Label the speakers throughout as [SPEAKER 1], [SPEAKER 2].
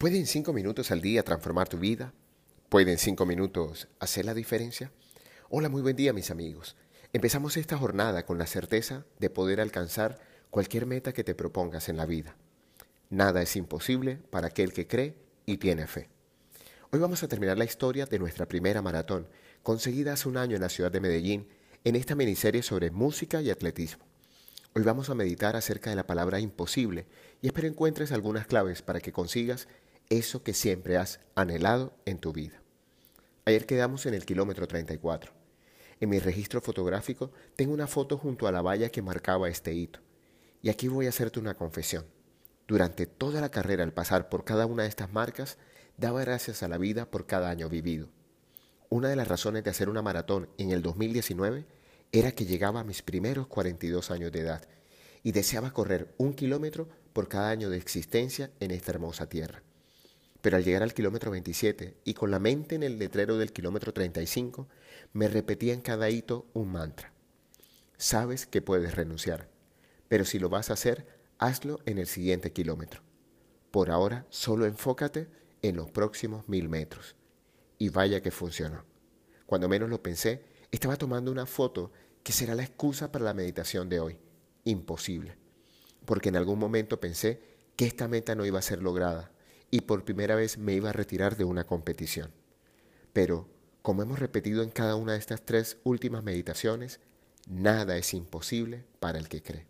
[SPEAKER 1] ¿Pueden cinco minutos al día transformar tu vida? ¿Pueden cinco minutos hacer la diferencia? Hola, muy buen día mis amigos. Empezamos esta jornada con la certeza de poder alcanzar cualquier meta que te propongas en la vida. Nada es imposible para aquel que cree y tiene fe. Hoy vamos a terminar la historia de nuestra primera maratón, conseguida hace un año en la ciudad de Medellín, en esta miniserie sobre música y atletismo. Hoy vamos a meditar acerca de la palabra imposible y espero encuentres algunas claves para que consigas eso que siempre has anhelado en tu vida. Ayer quedamos en el kilómetro 34. En mi registro fotográfico tengo una foto junto a la valla que marcaba este hito. Y aquí voy a hacerte una confesión. Durante toda la carrera al pasar por cada una de estas marcas, daba gracias a la vida por cada año vivido. Una de las razones de hacer una maratón en el 2019 era que llegaba a mis primeros 42 años de edad y deseaba correr un kilómetro por cada año de existencia en esta hermosa tierra. Pero al llegar al kilómetro 27 y con la mente en el letrero del kilómetro 35, me repetía en cada hito un mantra. Sabes que puedes renunciar, pero si lo vas a hacer, hazlo en el siguiente kilómetro. Por ahora, solo enfócate en los próximos mil metros. Y vaya que funcionó. Cuando menos lo pensé, estaba tomando una foto que será la excusa para la meditación de hoy. Imposible. Porque en algún momento pensé que esta meta no iba a ser lograda y por primera vez me iba a retirar de una competición. Pero, como hemos repetido en cada una de estas tres últimas meditaciones, nada es imposible para el que cree.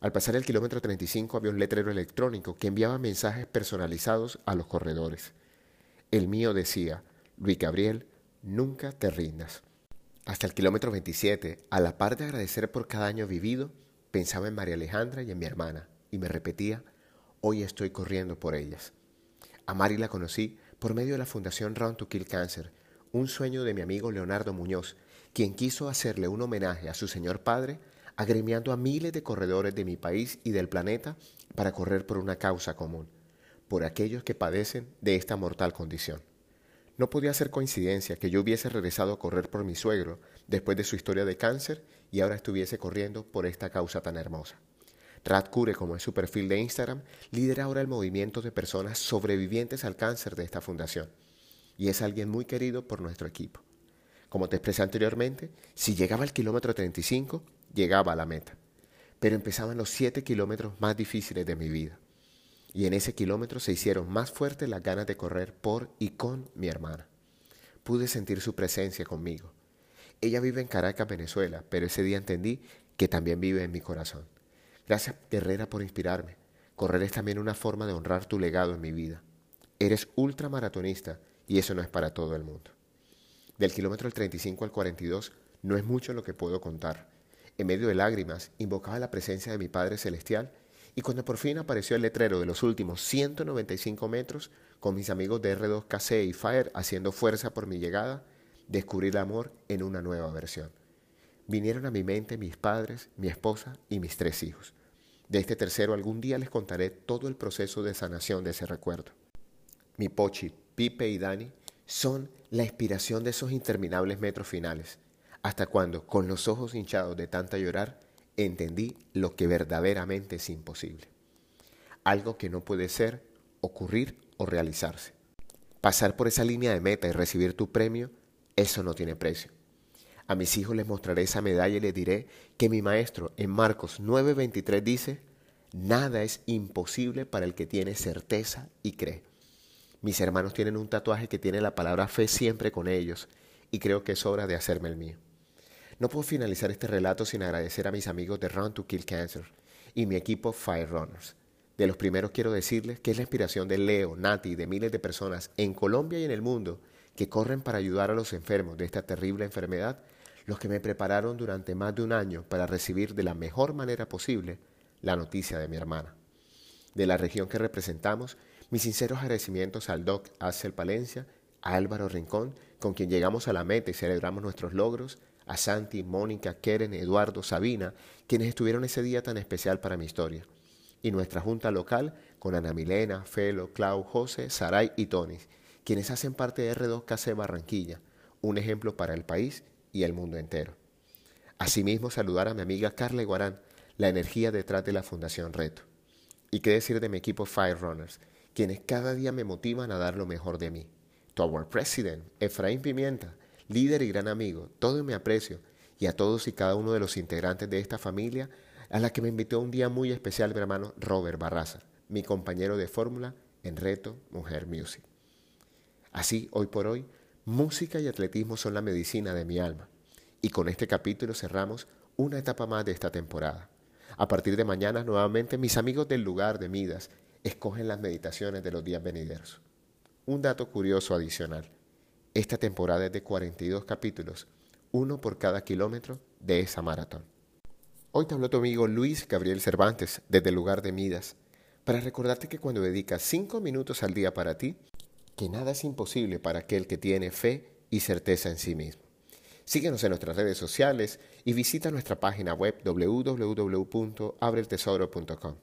[SPEAKER 1] Al pasar el kilómetro 35 había un letrero electrónico que enviaba mensajes personalizados a los corredores. El mío decía, Luis Gabriel, nunca te rindas. Hasta el kilómetro 27, a la par de agradecer por cada año vivido, pensaba en María Alejandra y en mi hermana, y me repetía, hoy estoy corriendo por ellas. A Mari la conocí por medio de la Fundación Round to Kill Cancer, un sueño de mi amigo Leonardo Muñoz, quien quiso hacerle un homenaje a su señor padre, agremiando a miles de corredores de mi país y del planeta para correr por una causa común, por aquellos que padecen de esta mortal condición. No podía ser coincidencia que yo hubiese regresado a correr por mi suegro después de su historia de cáncer y ahora estuviese corriendo por esta causa tan hermosa. Rad Cure, como es su perfil de Instagram, lidera ahora el movimiento de personas sobrevivientes al cáncer de esta fundación y es alguien muy querido por nuestro equipo. Como te expresé anteriormente, si llegaba al kilómetro 35, llegaba a la meta, pero empezaban los 7 kilómetros más difíciles de mi vida. Y en ese kilómetro se hicieron más fuertes las ganas de correr por y con mi hermana. Pude sentir su presencia conmigo. Ella vive en Caracas, Venezuela, pero ese día entendí que también vive en mi corazón. Gracias, guerrera, por inspirarme. Correr es también una forma de honrar tu legado en mi vida. Eres ultramaratonista y eso no es para todo el mundo. Del kilómetro del 35 al 42 no es mucho lo que puedo contar. En medio de lágrimas invocaba la presencia de mi Padre Celestial y cuando por fin apareció el letrero de los últimos 195 metros, con mis amigos de R2KC y Fire haciendo fuerza por mi llegada, descubrí el amor en una nueva versión vinieron a mi mente mis padres, mi esposa y mis tres hijos. De este tercero algún día les contaré todo el proceso de sanación de ese recuerdo. Mi Pochi, Pipe y Dani son la inspiración de esos interminables metros finales, hasta cuando, con los ojos hinchados de tanta llorar, entendí lo que verdaderamente es imposible. Algo que no puede ser, ocurrir o realizarse. Pasar por esa línea de meta y recibir tu premio, eso no tiene precio. A mis hijos les mostraré esa medalla y les diré que mi maestro en Marcos 9:23 dice, nada es imposible para el que tiene certeza y cree. Mis hermanos tienen un tatuaje que tiene la palabra fe siempre con ellos y creo que es hora de hacerme el mío. No puedo finalizar este relato sin agradecer a mis amigos de Run to Kill Cancer y mi equipo Fire Runners. De los primeros quiero decirles que es la inspiración de Leo, Nati y de miles de personas en Colombia y en el mundo que corren para ayudar a los enfermos de esta terrible enfermedad los que me prepararon durante más de un año para recibir de la mejor manera posible la noticia de mi hermana. De la región que representamos, mis sinceros agradecimientos al Doc Axel Palencia, a Álvaro Rincón, con quien llegamos a la meta y celebramos nuestros logros, a Santi, Mónica, Keren, Eduardo, Sabina, quienes estuvieron ese día tan especial para mi historia, y nuestra junta local con Ana Milena, Felo, Clau, José, Saray y Tony, quienes hacen parte de R2KC Barranquilla, un ejemplo para el país y el mundo entero. Asimismo, saludar a mi amiga Carla Guarán, la energía detrás de la Fundación Reto. Y qué decir de mi equipo Fire Runners, quienes cada día me motivan a dar lo mejor de mí. To our president, Efraín Pimienta, líder y gran amigo, todo mi aprecio, y a todos y cada uno de los integrantes de esta familia, a la que me invitó un día muy especial mi hermano Robert Barraza, mi compañero de fórmula en Reto Mujer Music. Así, hoy por hoy, música y atletismo son la medicina de mi alma. Y con este capítulo cerramos una etapa más de esta temporada. A partir de mañana, nuevamente, mis amigos del lugar de Midas escogen las meditaciones de los días venideros. Un dato curioso adicional. Esta temporada es de 42 capítulos, uno por cada kilómetro de esa maratón. Hoy te habló tu amigo Luis Gabriel Cervantes desde el lugar de Midas para recordarte que cuando dedicas cinco minutos al día para ti, que nada es imposible para aquel que tiene fe y certeza en sí mismo. Síguenos en nuestras redes sociales y visita nuestra página web www.abreltesoro.com.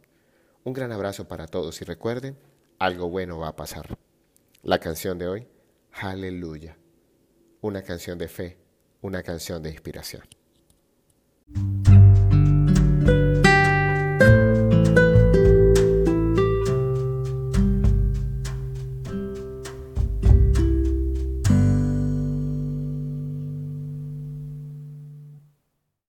[SPEAKER 1] Un gran abrazo para todos y recuerden, algo bueno va a pasar. La canción de hoy, Aleluya. Una canción de fe, una canción de inspiración.